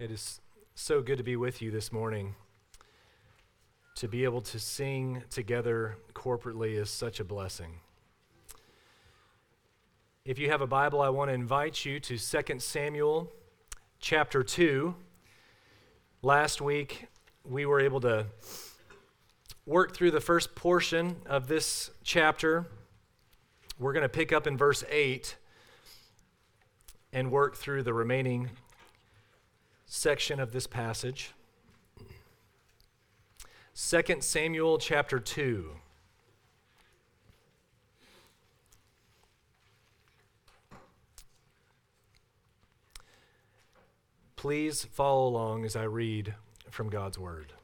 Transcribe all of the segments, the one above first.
It is so good to be with you this morning. To be able to sing together corporately is such a blessing. If you have a Bible, I want to invite you to 2 Samuel chapter 2. Last week, we were able to work through the first portion of this chapter. We're going to pick up in verse 8 and work through the remaining section of this passage. 2 Samuel chapter 2. Please follow along as I read from God's word.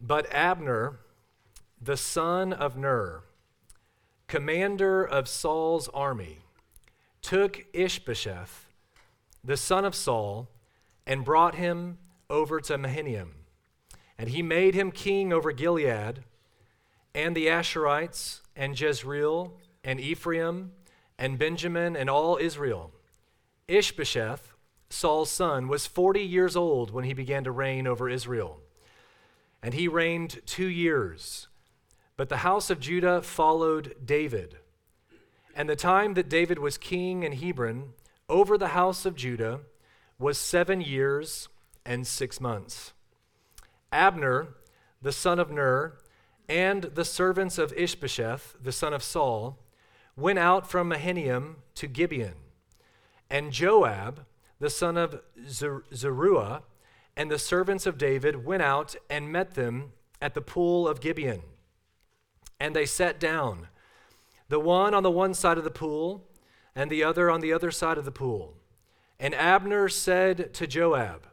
But Abner, the son of Ner, commander of Saul's army, took Ishbosheth, the son of Saul, and brought him over to Mahanaim. And he made him king over Gilead, and the Ashurites, and Jezreel, and Ephraim, and Benjamin, and all Israel. Ishbosheth, Saul's son, was 40 years old when he began to reign over Israel. And he reigned two years. But the house of Judah followed David. And the time that David was king in Hebron over the house of Judah was seven years and six months. Abner, the son of Ner, and the servants of Ishbosheth, the son of Saul, went out from Mahanaim to Gibeon. And Joab, the son of Zeruiah, and the servants of David went out and met them at the pool of Gibeon. And they sat down the one on the one side of the pool, and the other on the other side of the pool. And Abner said to Joab,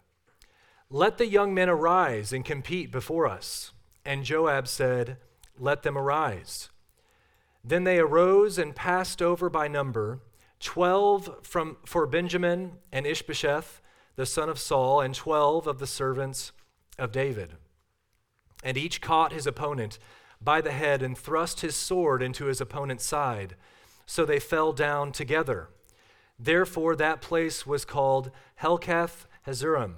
Let the young men arise and compete before us. And Joab said, Let them arise. Then they arose and passed over by number, twelve from, for Benjamin and Ishbosheth, the son of Saul, and twelve of the servants of David. And each caught his opponent by the head and thrust his sword into his opponent's side. So they fell down together. Therefore, that place was called Helkath Hazurim,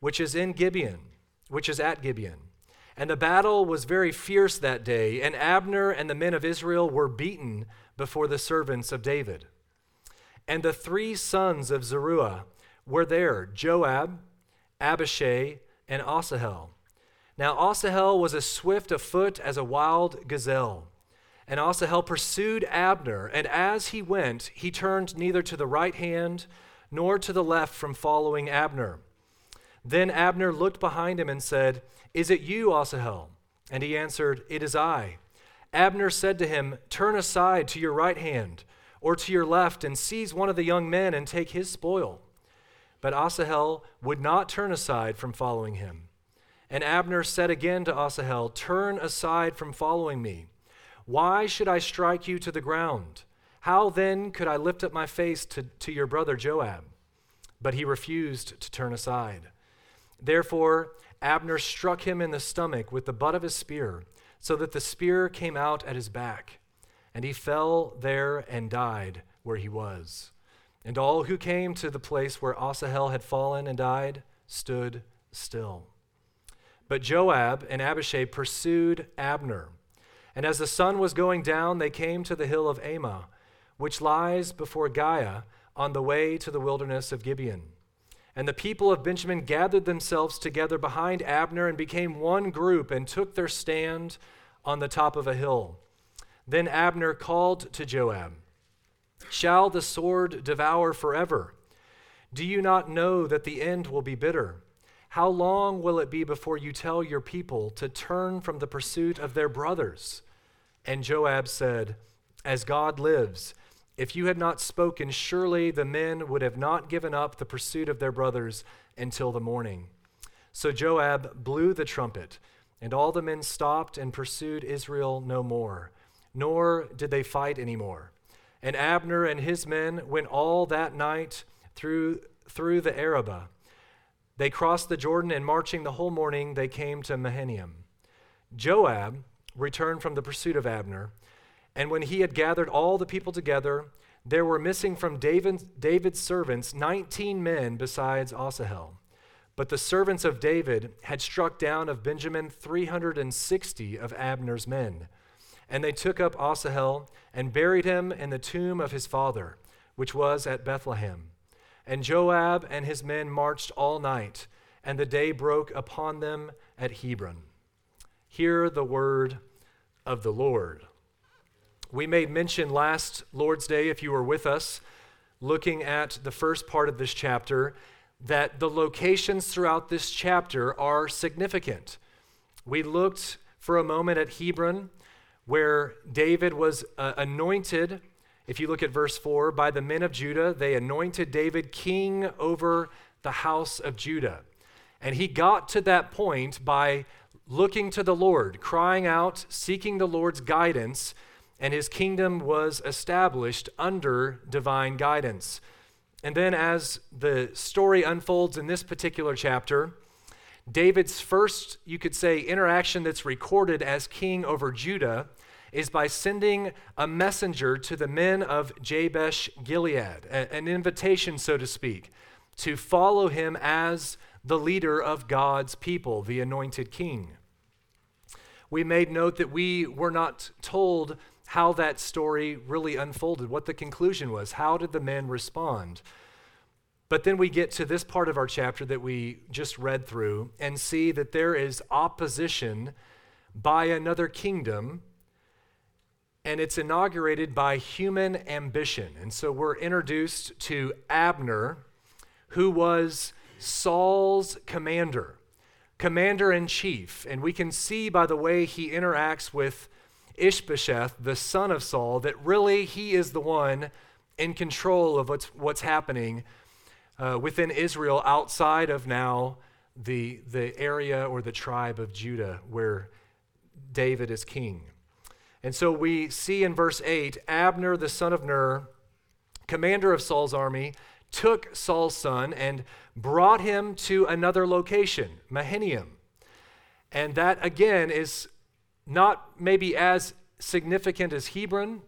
which is in Gibeon, which is at Gibeon. And the battle was very fierce that day, and Abner and the men of Israel were beaten before the servants of David. And the three sons of Zeruiah were there Joab, Abishai, and Asahel. Now Asahel was as swift of foot as a wild gazelle. And Asahel pursued Abner, and as he went, he turned neither to the right hand nor to the left from following Abner. Then Abner looked behind him and said, Is it you, Asahel? And he answered, It is I. Abner said to him, Turn aside to your right hand or to your left and seize one of the young men and take his spoil. But Asahel would not turn aside from following him. And Abner said again to Asahel, Turn aside from following me. Why should I strike you to the ground? How then could I lift up my face to, to your brother Joab? But he refused to turn aside. Therefore, Abner struck him in the stomach with the butt of his spear, so that the spear came out at his back. And he fell there and died where he was. And all who came to the place where Asahel had fallen and died stood still. But Joab and Abishai pursued Abner. And as the sun was going down, they came to the hill of Ammah, which lies before Giah on the way to the wilderness of Gibeon. And the people of Benjamin gathered themselves together behind Abner and became one group and took their stand on the top of a hill. Then Abner called to Joab, Shall the sword devour forever? Do you not know that the end will be bitter? How long will it be before you tell your people to turn from the pursuit of their brothers? And Joab said, As God lives, if you had not spoken, surely the men would have not given up the pursuit of their brothers until the morning. So Joab blew the trumpet, and all the men stopped and pursued Israel no more, nor did they fight any more. And Abner and his men went all that night through, through the Arabah they crossed the Jordan, and marching the whole morning, they came to Mahanaim. Joab returned from the pursuit of Abner, and when he had gathered all the people together, there were missing from David, David's servants 19 men besides Asahel. But the servants of David had struck down of Benjamin 360 of Abner's men. And they took up Asahel and buried him in the tomb of his father, which was at Bethlehem. And Joab and his men marched all night, and the day broke upon them at Hebron. Hear the word of the Lord. We made mention last Lord's Day, if you were with us, looking at the first part of this chapter, that the locations throughout this chapter are significant. We looked for a moment at Hebron, where David was uh, anointed. If you look at verse 4, by the men of Judah, they anointed David king over the house of Judah. And he got to that point by looking to the Lord, crying out, seeking the Lord's guidance and his kingdom was established under divine guidance. And then, as the story unfolds in this particular chapter, David's first, you could say, interaction that's recorded as king over Judah is by sending a messenger to the men of Jabesh Gilead, an invitation, so to speak, to follow him as the leader of God's people, the anointed king. We made note that we were not told how that story really unfolded, what the conclusion was. How did the men respond? But then we get to this part of our chapter that we just read through and see that there is opposition by another kingdom, and it's inaugurated by human ambition. And so we're introduced to Abner, who was Saul's commander, commander in chief. And we can see by the way he interacts with Ishbosheth, the son of Saul, that really he is the one in control of what's, what's happening uh, within Israel outside of now the, the area or the tribe of Judah where David is king. And so we see in verse 8 Abner, the son of Ner, commander of Saul's army, took Saul's son and brought him to another location, Mahanaim. And that again is not maybe as significant as Hebron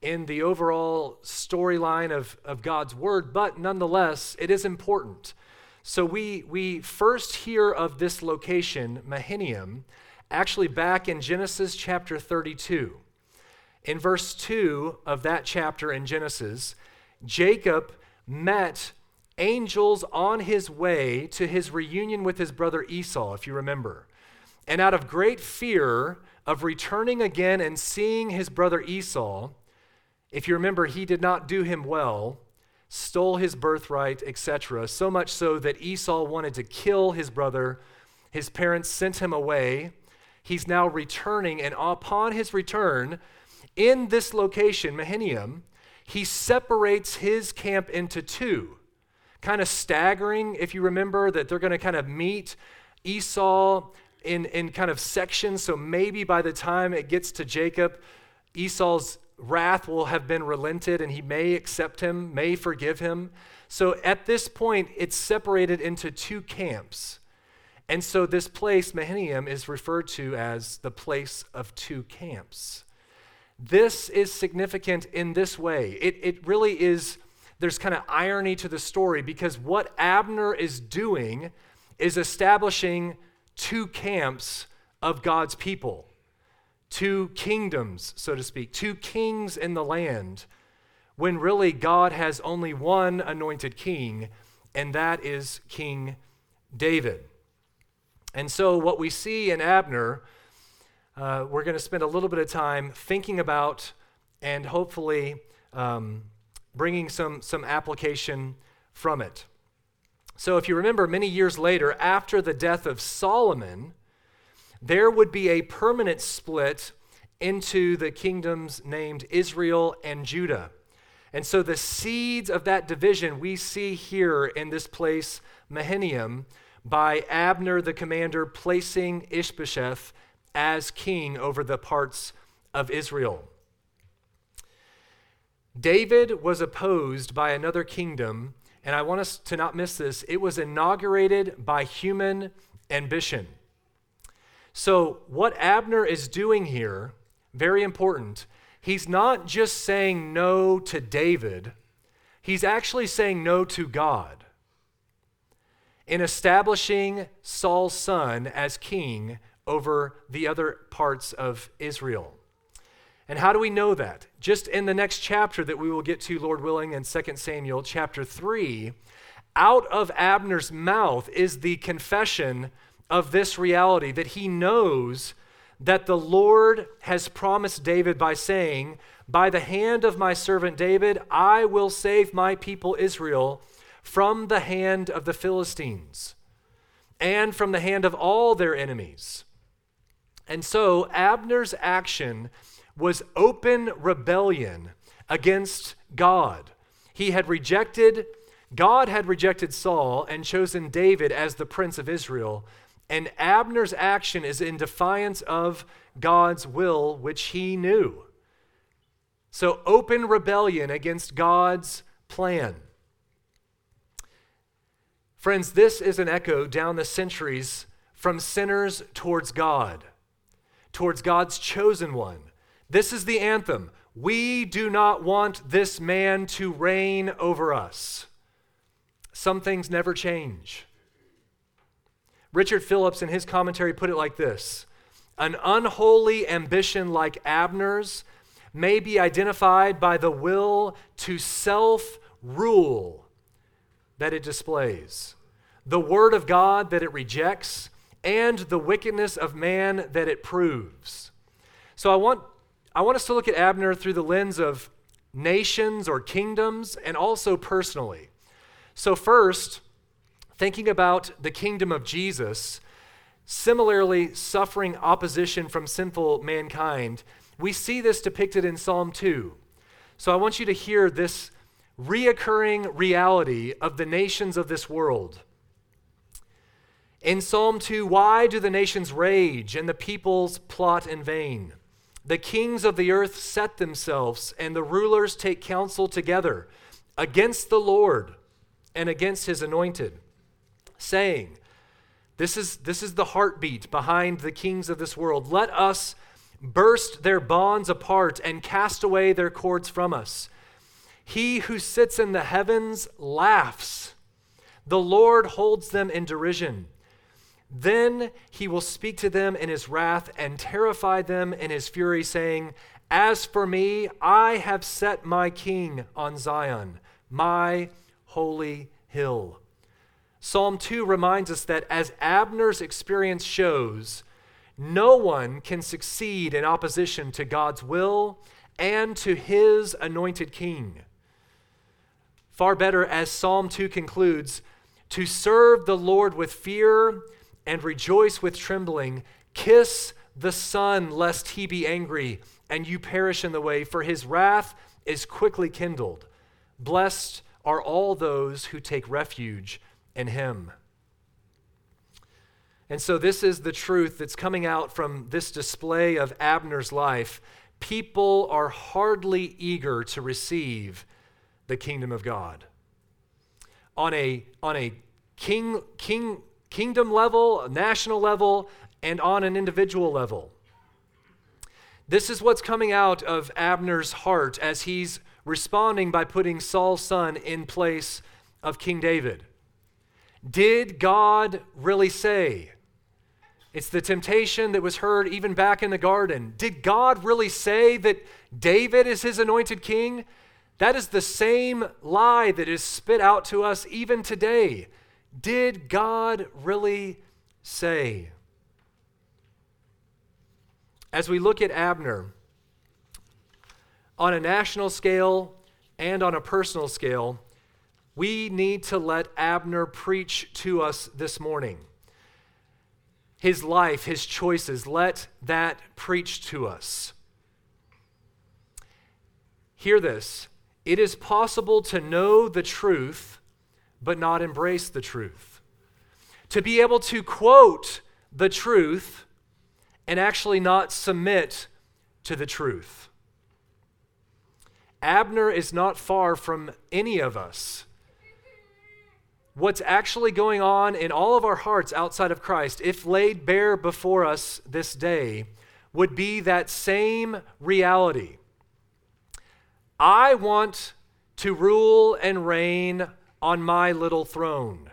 in the overall storyline of, of God's word, but nonetheless, it is important. So we, we first hear of this location, Mahanaim, actually back in Genesis chapter 32. In verse 2 of that chapter in Genesis, Jacob met angels on his way to his reunion with his brother Esau, if you remember. And out of great fear, of returning again and seeing his brother Esau, if you remember, he did not do him well, stole his birthright, etc., so much so that Esau wanted to kill his brother. His parents sent him away. He's now returning, and upon his return, in this location, Mahanaim, he separates his camp into two. Kind of staggering, if you remember, that they're going to kind of meet. Esau in, in kind of sections. So maybe by the time it gets to Jacob, Esau's wrath will have been relented and he may accept him, may forgive him. So at this point, it's separated into two camps. And so this place, Mahanaim, is referred to as the place of two camps. This is significant in this way. It, it really is, there's kind of irony to the story because what Abner is doing is establishing two camps of God's people, two kingdoms, so to speak, two kings in the land, when really God has only one anointed king, and that is King David. And so, what we see in Abner, uh, we're going to spend a little bit of time thinking about and hopefully um, bringing some, some application from it. So, if you remember, many years later, after the death of Solomon, there would be a permanent split into the kingdoms named Israel and Judah. And so, the seeds of that division we see here in this place, Mahanaim, by Abner the commander placing Ishbosheth as king over the parts of Israel. David was opposed by another kingdom and I want us to not miss this, it was inaugurated by human ambition. So, what Abner is doing here, very important, he's not just saying no to David, he's actually saying no to God. In establishing Saul's son as king over the other parts of Israel. And how do we know that? Just in the next chapter that we will get to, Lord willing, in 2 Samuel chapter 3, out of Abner's mouth is the confession of this reality that he knows that the Lord has promised David by saying, By the hand of my servant David, I will save my people Israel from the hand of the Philistines and from the hand of all their enemies. And so Abner's action was open rebellion against God. He had rejected, God had rejected Saul and chosen David as the prince of Israel. And Abner's action is in defiance of God's will, which he knew. So, open rebellion against God's plan. Friends, this is an echo down the centuries from sinners towards God, towards God's chosen one. This is the anthem. We do not want this man to reign over us. Some things never change. Richard Phillips, in his commentary, put it like this An unholy ambition like Abner's may be identified by the will to self rule that it displays, the word of God that it rejects, and the wickedness of man that it proves. So I want I want us to look at Abner through the lens of nations or kingdoms and also personally. So, first, thinking about the kingdom of Jesus, similarly suffering opposition from sinful mankind, we see this depicted in Psalm 2. So, I want you to hear this reoccurring reality of the nations of this world. In Psalm 2, why do the nations rage and the peoples plot in vain? The kings of the earth set themselves, and the rulers take counsel together against the Lord and against his anointed, saying, this is, this is the heartbeat behind the kings of this world. Let us burst their bonds apart and cast away their cords from us. He who sits in the heavens laughs. The Lord holds them in derision. Then he will speak to them in his wrath and terrify them in his fury, saying, As for me, I have set my king on Zion, my holy hill. Psalm 2 reminds us that as Abner's experience shows, no one can succeed in opposition to God's will and to his anointed king. Far better, as Psalm 2 concludes, to serve the Lord with fear and rejoice with trembling. Kiss the Son, lest he be angry and you perish in the way, for his wrath is quickly kindled. Blessed are all those who take refuge in him. And so, this is the truth that's coming out from this display of Abner's life. People are hardly eager to receive the kingdom of God. On a, on a king, king, kingdom level, national level, and on an individual level. This is what's coming out of Abner's heart as he's responding by putting Saul's son in place of King David. Did God really say? It's the temptation that was heard even back in the garden. Did God really say that David is his anointed king? That is the same lie that is spit out to us even today. Did God really say? As we look at Abner, on a national scale and on a personal scale, we need to let Abner preach to us this morning. His life, his choices, let that preach to us. Hear this. It is possible to know the truth but not embrace the truth. To be able to quote the truth and actually not submit to the truth. Abner is not far from any of us. What's actually going on in all of our hearts outside of Christ, if laid bare before us this day, would be that same reality I want to rule and reign on my little throne.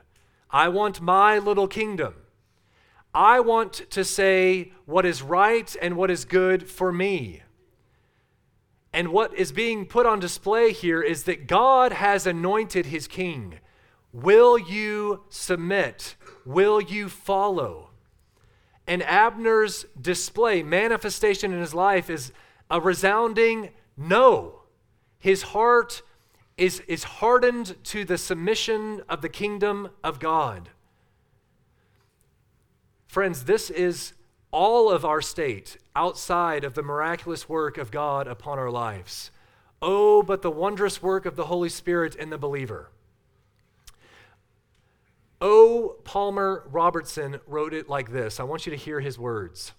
I want my little kingdom. I want to say what is right and what is good for me. And what is being put on display here is that God has anointed his king. Will you submit? Will you follow? And Abner's display, manifestation in his life, is a resounding no. His heart is, is hardened to the submission of the kingdom of God. Friends, this is all of our state outside of the miraculous work of God upon our lives. Oh, but the wondrous work of the Holy Spirit in the believer. O. Palmer Robertson wrote it like this. I want you to hear his words.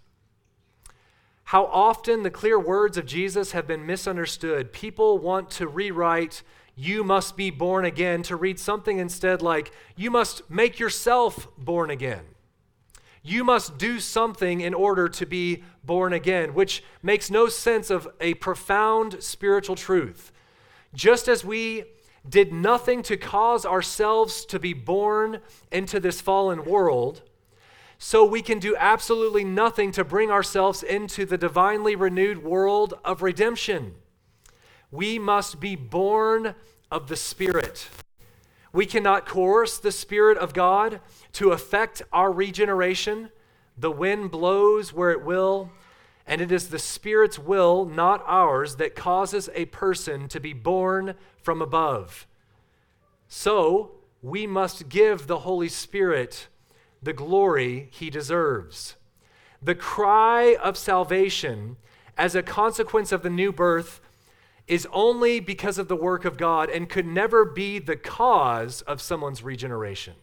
How often the clear words of Jesus have been misunderstood. People want to rewrite, you must be born again, to read something instead like, you must make yourself born again. You must do something in order to be born again, which makes no sense of a profound spiritual truth. Just as we did nothing to cause ourselves to be born into this fallen world, so we can do absolutely nothing to bring ourselves into the divinely renewed world of redemption. We must be born of the Spirit. We cannot coerce the Spirit of God to affect our regeneration. The wind blows where it will, and it is the Spirit's will, not ours, that causes a person to be born from above. So, we must give the Holy Spirit the glory he deserves. The cry of salvation as a consequence of the new birth is only because of the work of God and could never be the cause of someone's regeneration.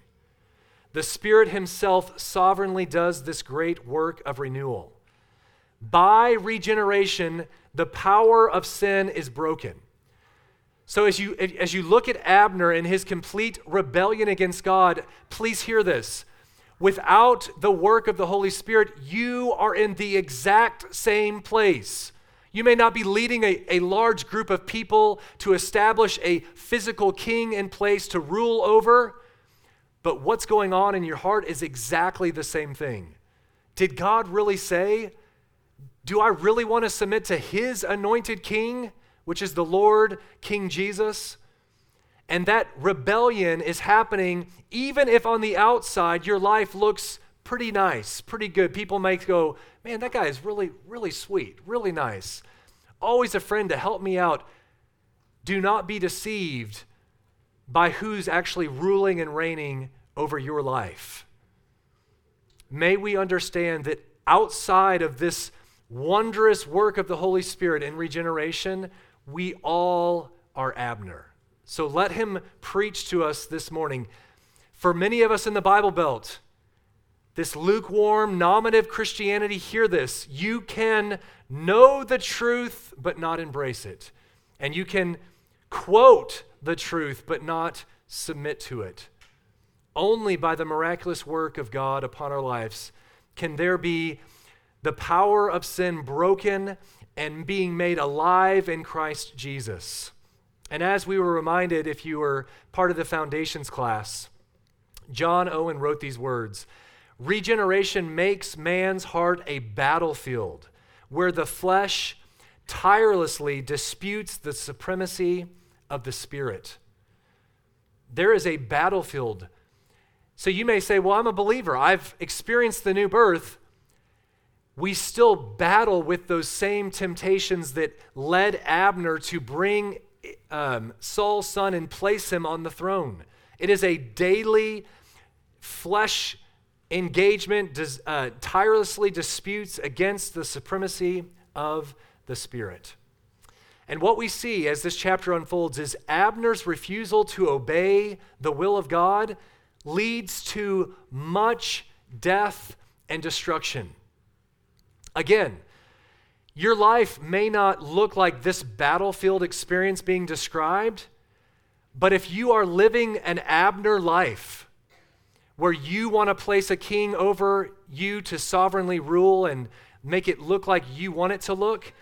The Spirit Himself sovereignly does this great work of renewal. By regeneration, the power of sin is broken. So, as you, as you look at Abner and his complete rebellion against God, please hear this. Without the work of the Holy Spirit, you are in the exact same place. You may not be leading a, a large group of people to establish a physical king in place to rule over, but what's going on in your heart is exactly the same thing. Did God really say, Do I really want to submit to his anointed king, which is the Lord, King Jesus? And that rebellion is happening even if on the outside your life looks pretty nice, pretty good. People might go, man, that guy is really, really sweet, really nice. Always a friend to help me out. Do not be deceived by who's actually ruling and reigning over your life. May we understand that outside of this wondrous work of the Holy Spirit in regeneration, we all are Abner. So let him preach to us this morning. For many of us in the Bible Belt, this lukewarm, nominative Christianity, hear this. You can know the truth, but not embrace it. And you can quote the truth, but not submit to it. Only by the miraculous work of God upon our lives can there be the power of sin broken and being made alive in Christ Jesus. And as we were reminded, if you were part of the foundations class, John Owen wrote these words Regeneration makes man's heart a battlefield where the flesh tirelessly disputes the supremacy of the Spirit. There is a battlefield. So you may say, Well, I'm a believer. I've experienced the new birth. We still battle with those same temptations that led Abner to bring um, Saul's son and place him on the throne. It is a daily flesh engagement, does, uh, tirelessly disputes against the supremacy of the Spirit. And what we see as this chapter unfolds is Abner's refusal to obey the will of God leads to much death and destruction. Again, your life may not look like this battlefield experience being described, but if you are living an Abner life where you want to place a king over you to sovereignly rule and make it look like you want it to look,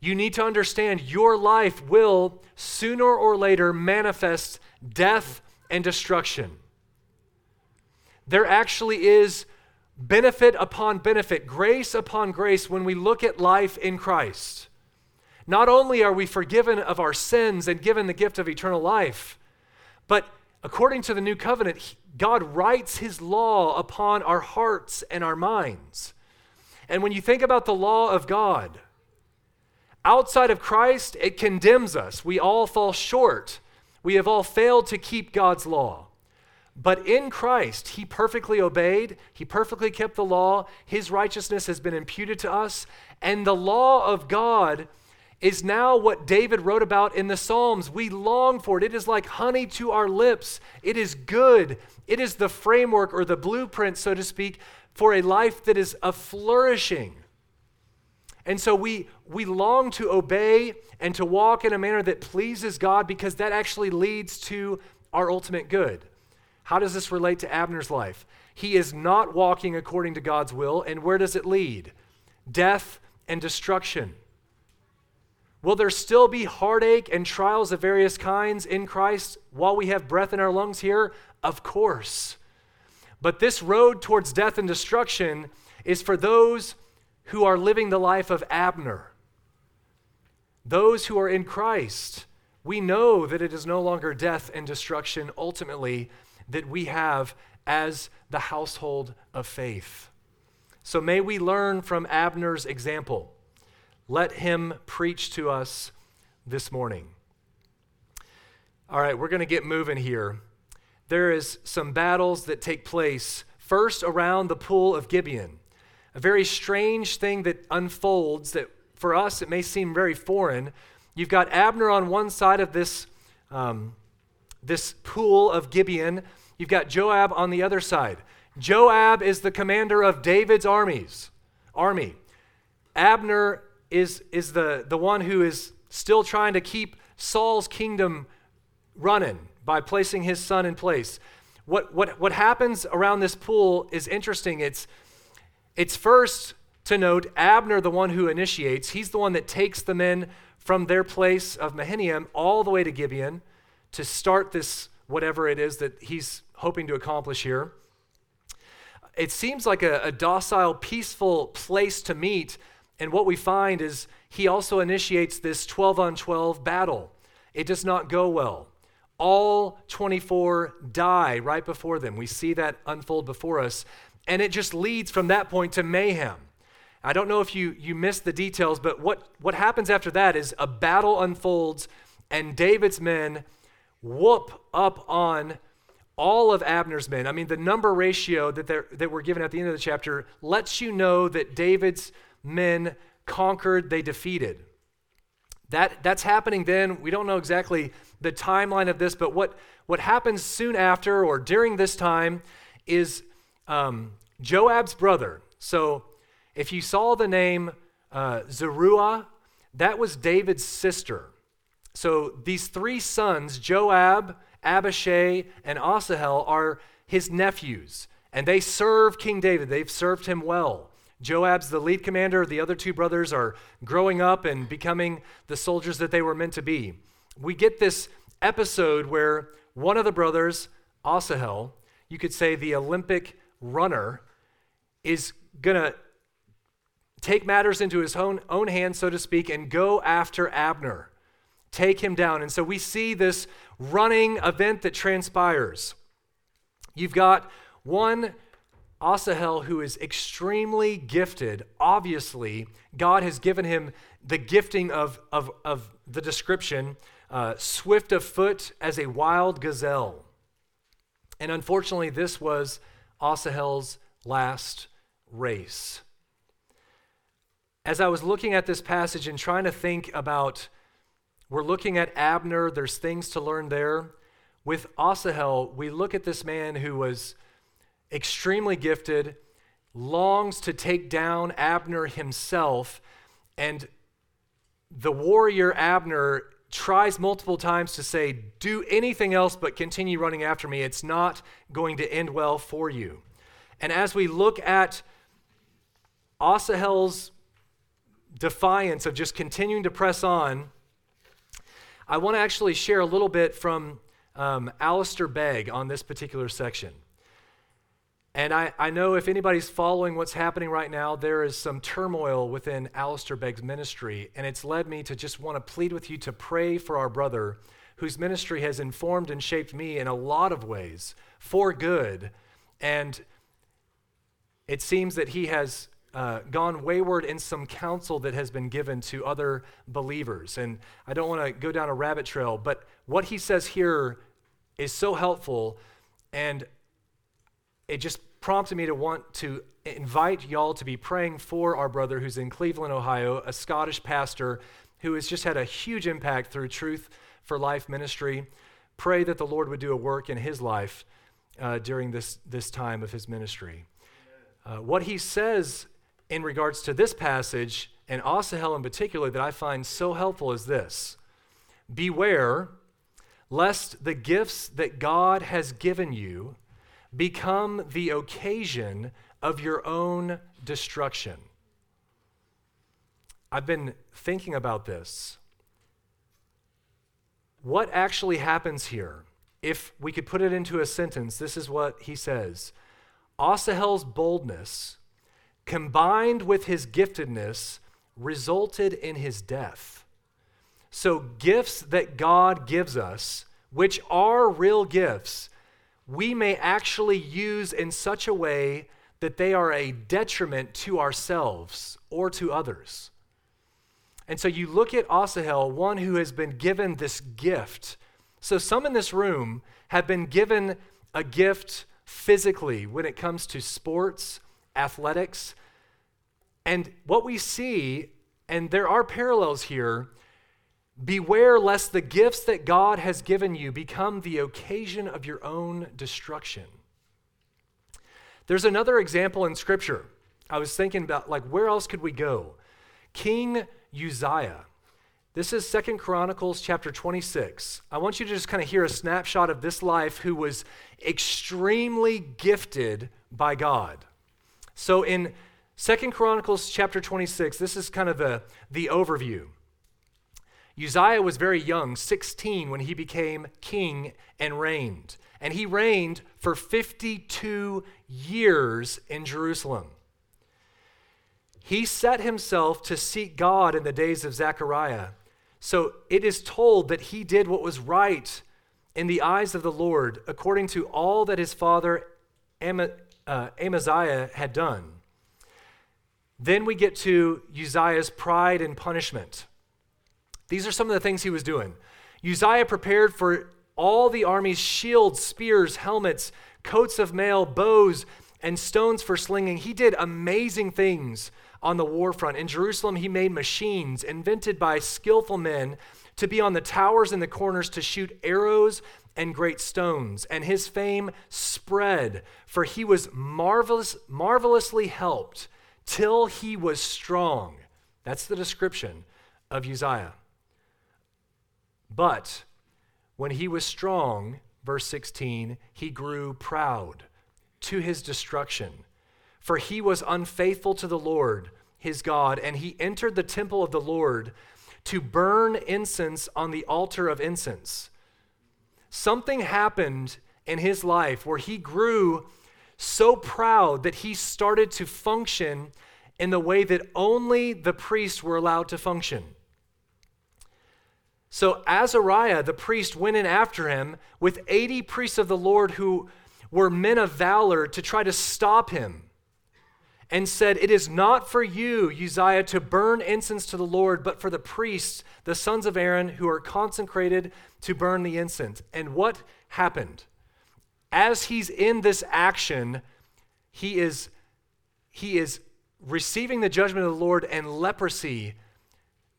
you need to understand your life will sooner or later manifest death and destruction. There actually is benefit upon benefit, grace upon grace when we look at life in Christ. Not only are we forgiven of our sins and given the gift of eternal life, but according to the new covenant, God writes his law upon our hearts and our minds. And when you think about the law of God, outside of Christ, it condemns us. We all fall short. We have all failed to keep God's law. But in Christ, he perfectly obeyed, he perfectly kept the law, his righteousness has been imputed to us, and the law of God is now what David wrote about in the Psalms. We long for it. It is like honey to our lips. It is good. It is the framework or the blueprint, so to speak, for a life that is a flourishing. And so we, we long to obey and to walk in a manner that pleases God because that actually leads to our ultimate good. How does this relate to Abner's life? He is not walking according to God's will, and where does it lead? Death and destruction. Will there still be heartache and trials of various kinds in Christ while we have breath in our lungs here? Of course. But this road towards death and destruction is for those who are living the life of Abner. Those who are in Christ, we know that it is no longer death and destruction ultimately that we have as the household of faith. So may we learn from Abner's example. Let him preach to us this morning. All right, we're going to get moving here. There is some battles that take place first around the pool of Gibeon. A very strange thing that unfolds that for us it may seem very foreign. You've got Abner on one side of this, um, this pool of Gibeon, you've got Joab on the other side. Joab is the commander of David's armies, army. Abner is, is the, the one who is still trying to keep Saul's kingdom running by placing his son in place. What, what, what happens around this pool is interesting. It's, it's first to note Abner, the one who initiates, he's the one that takes the men from their place of Mahanaim all the way to Gibeon to start this, whatever it is that he's hoping to accomplish here. It seems like a, a docile, peaceful place to meet and what we find is he also initiates this 12 on 12 battle. It does not go well. All 24 die right before them. We see that unfold before us. And it just leads from that point to mayhem. I don't know if you, you missed the details, but what, what happens after that is a battle unfolds, and David's men whoop up on all of Abner's men. I mean, the number ratio that, that we're given at the end of the chapter lets you know that David's men conquered, they defeated. That, that's happening then. We don't know exactly the timeline of this, but what, what happens soon after or during this time is um, Joab's brother. So if you saw the name uh, Zeruiah, that was David's sister. So these three sons, Joab, Abishai, and Asahel, are his nephews, and they serve King David. They've served him well. Joab's the lead commander. The other two brothers are growing up and becoming the soldiers that they were meant to be. We get this episode where one of the brothers, Asahel, you could say the Olympic runner, is going to take matters into his own, own hands, so to speak, and go after Abner, take him down. And so we see this running event that transpires. You've got one Asahel, who is extremely gifted, obviously, God has given him the gifting of, of, of the description uh, swift of foot as a wild gazelle. And unfortunately, this was Asahel's last race. As I was looking at this passage and trying to think about, we're looking at Abner, there's things to learn there. With Asahel, we look at this man who was extremely gifted, longs to take down Abner himself, and the warrior Abner tries multiple times to say, Do anything else but continue running after me. It's not going to end well for you. And as we look at Asahel's defiance of just continuing to press on, I want to actually share a little bit from um, Alistair Begg on this particular section. And I, I know if anybody's following what's happening right now, there is some turmoil within Alistair Begg's ministry, and it's led me to just want to plead with you to pray for our brother whose ministry has informed and shaped me in a lot of ways for good. And it seems that he has uh, gone wayward in some counsel that has been given to other believers. And I don't want to go down a rabbit trail, but what he says here is so helpful. And it just prompted me to want to invite y'all to be praying for our brother who's in Cleveland, Ohio, a Scottish pastor who has just had a huge impact through Truth for Life ministry. Pray that the Lord would do a work in his life uh, during this, this time of his ministry. Uh, what he says in regards to this passage, and Asahel in particular, that I find so helpful is this Beware lest the gifts that God has given you become the occasion of your own destruction. I've been thinking about this. What actually happens here? If we could put it into a sentence, this is what he says Asahel's boldness, combined with his giftedness, resulted in his death. So, gifts that God gives us, which are real gifts, we may actually use in such a way that they are a detriment to ourselves or to others. And so you look at Asahel, one who has been given this gift. So some in this room have been given a gift physically when it comes to sports, athletics. And what we see, and there are parallels here, beware lest the gifts that God has given you become the occasion of your own destruction. There's another example in Scripture. I was thinking about, like, where else could we go? King Uzziah. This is Second Chronicles chapter 26. I want you to just kind of hear a snapshot of this life who was extremely gifted by God. So in Second Chronicles chapter 26, this is kind of the, the overview. Uzziah was very young, 16, when he became king and reigned. And he reigned for 52 years in Jerusalem. He set himself to seek God in the days of Zechariah. So it is told that he did what was right in the eyes of the Lord, according to all that his father uh, Amaziah had done. Then we get to Uzziah's pride and punishment. These are some of the things he was doing. Uzziah prepared for all the army's shields, spears, helmets, coats of mail, bows, and stones for slinging. He did amazing things on the war front. In Jerusalem, he made machines invented by skillful men to be on the towers and the corners to shoot arrows and great stones. And his fame spread, for he was marvelous, marvelously helped till he was strong. That's the description of Uzziah. But when he was strong, verse 16, he grew proud to his destruction. For he was unfaithful to the Lord his God, and he entered the temple of the Lord to burn incense on the altar of incense. Something happened in his life where he grew so proud that he started to function in the way that only the priests were allowed to function. So Azariah, the priest, went in after him with 80 priests of the Lord who were men of valor to try to stop him and said, It is not for you, Uzziah, to burn incense to the Lord, but for the priests, the sons of Aaron, who are consecrated to burn the incense. And what happened? As he's in this action, he is, he is receiving the judgment of the Lord, and leprosy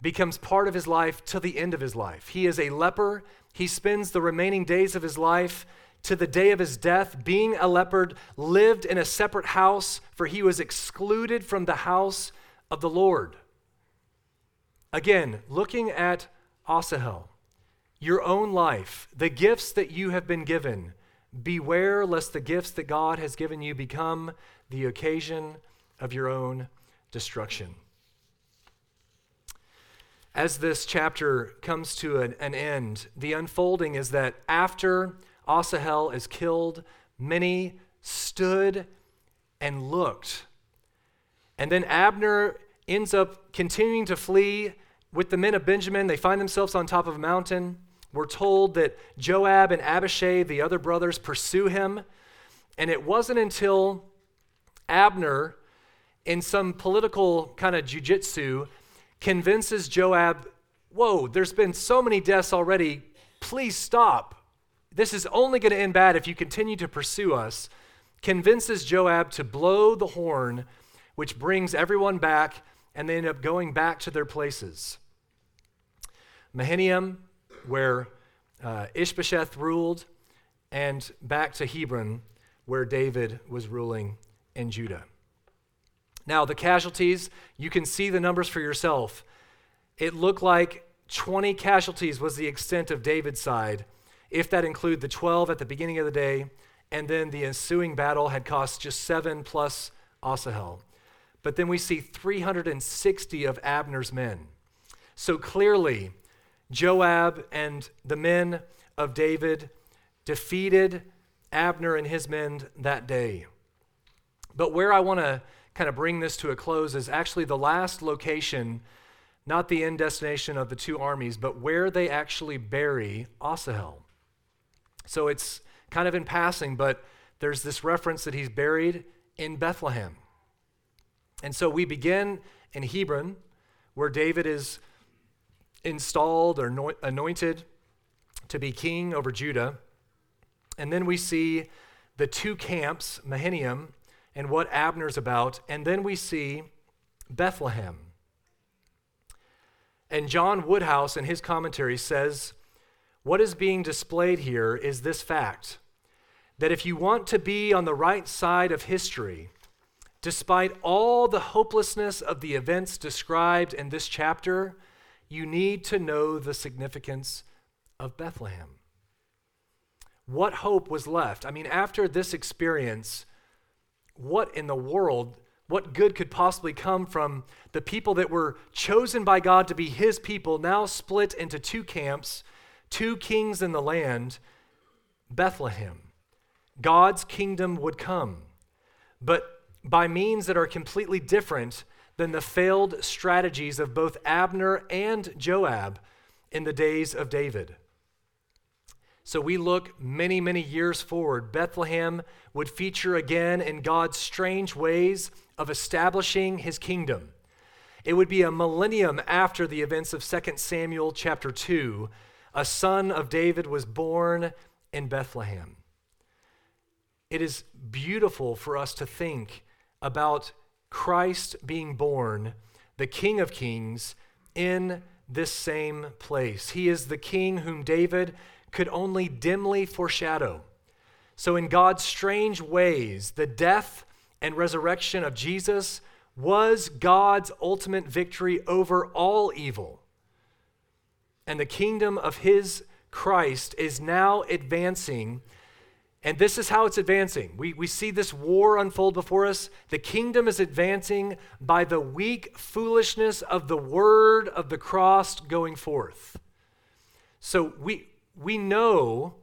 becomes part of his life till the end of his life. He is a leper. He spends the remaining days of his life to the day of his death, being a leper, lived in a separate house, for he was excluded from the house of the Lord. Again, looking at Asahel, your own life, the gifts that you have been given, beware lest the gifts that God has given you become the occasion of your own destruction. as this chapter comes to an, an, end, the unfolding is that after Asahel is killed, many stood and looked. And then Abner ends up continuing to flee with the men of Benjamin. They find themselves on top of a mountain. We're told that Joab and Abishai, the other brothers, pursue him. And it wasn't until Abner, in some political kind of jujitsu, convinces Joab, Whoa, there's been so many deaths already. Please stop. This is only going to end bad if you continue to pursue us. Convinces Joab to blow the horn, which brings everyone back, and they end up going back to their places. Mahanaim, where uh, Ishbosheth ruled, and back to Hebron, where David was ruling in Judah. Now, the casualties, you can see the numbers for yourself. It looked like 20 casualties was the extent of David's side, if that include the 12 at the beginning of the day, and then the ensuing battle had cost just seven plus Asahel. But then we see 360 of Abner's men. So clearly, Joab and the men of David defeated Abner and his men that day. But where I want to kind of bring this to a close is actually the last location, not the end destination of the two armies, but where they actually bury Asahel. So it's kind of in passing, but there's this reference that he's buried in Bethlehem. And so we begin in Hebron, where David is installed or anointed to be king over Judah. And then we see the two camps, Mahanaim and what Abner's about. And then we see Bethlehem. And John Woodhouse, in his commentary, says what is being displayed here is this fact that if you want to be on the right side of history, despite all the hopelessness of the events described in this chapter, you need to know the significance of Bethlehem. What hope was left? I mean, after this experience, what in the world, what good could possibly come from the people that were chosen by God to be his people, now split into two camps, two kings in the land, Bethlehem? God's kingdom would come, but by means that are completely different than the failed strategies of both Abner and Joab in the days of David. So we look many, many years forward. Bethlehem would feature again in God's strange ways of establishing his kingdom. It would be a millennium after the events of 2 Samuel chapter 2. A son of David was born in Bethlehem. It is beautiful for us to think about Christ being born, the King of Kings, in this same place. He is the King whom David could only dimly foreshadow. So, in God's strange ways, the death and resurrection of Jesus was God's ultimate victory over all evil. And the kingdom of his Christ is now advancing. And this is how it's advancing. We, we see this war unfold before us. The kingdom is advancing by the weak foolishness of the word of the cross going forth. So we, we know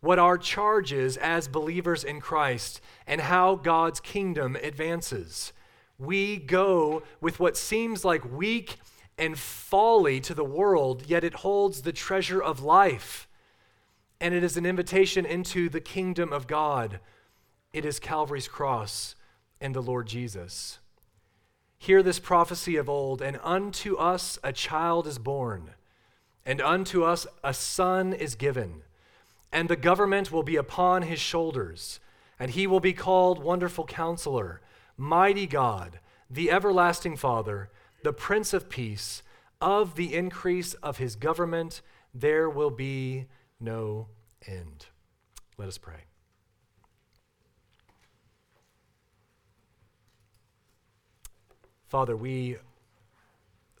what our charge is as believers in Christ and how God's kingdom advances. We go with what seems like weak and folly to the world, yet it holds the treasure of life. And it is an invitation into the kingdom of God. It is Calvary's cross and the Lord Jesus. Hear this prophecy of old, and unto us a child is born and unto us a son is given, and the government will be upon his shoulders, and he will be called Wonderful Counselor, Mighty God, the Everlasting Father, the Prince of Peace. Of the increase of his government, there will be no end. Let us pray. Father, we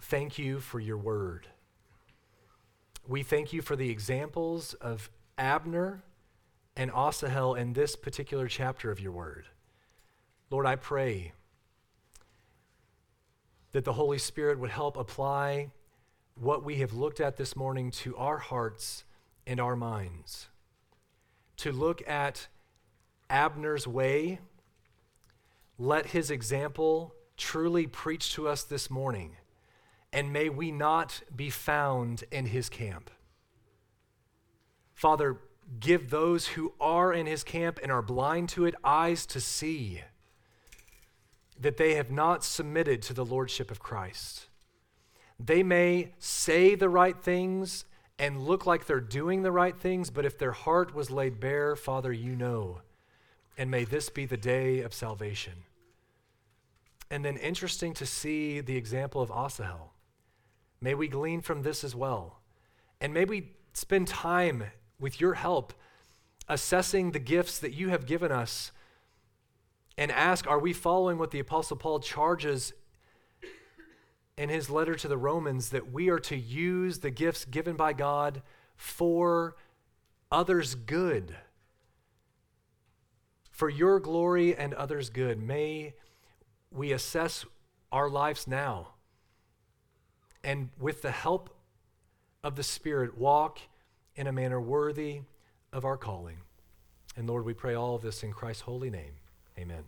thank you for your word. We thank you for the examples of Abner and Asahel in this particular chapter of your word. Lord, I pray that the Holy Spirit would help apply what we have looked at this morning to our hearts and our minds. To look at Abner's way, let his example truly preach to us this morning, and may we not be found in his camp. Father, give those who are in his camp and are blind to it eyes to see that they have not submitted to the lordship of Christ. They may say the right things and look like they're doing the right things, but if their heart was laid bare, Father, you know. And may this be the day of salvation. And then interesting to see the example of Asahel. May we glean from this as well. And may we spend time with your help assessing the gifts that you have given us and ask are we following what the Apostle Paul charges in his letter to the Romans that we are to use the gifts given by God for others' good? For your glory and others' good. May we assess our lives now and with the help of the Spirit walk in a manner worthy of our calling. And Lord, we pray all of this in Christ's holy name. Amen.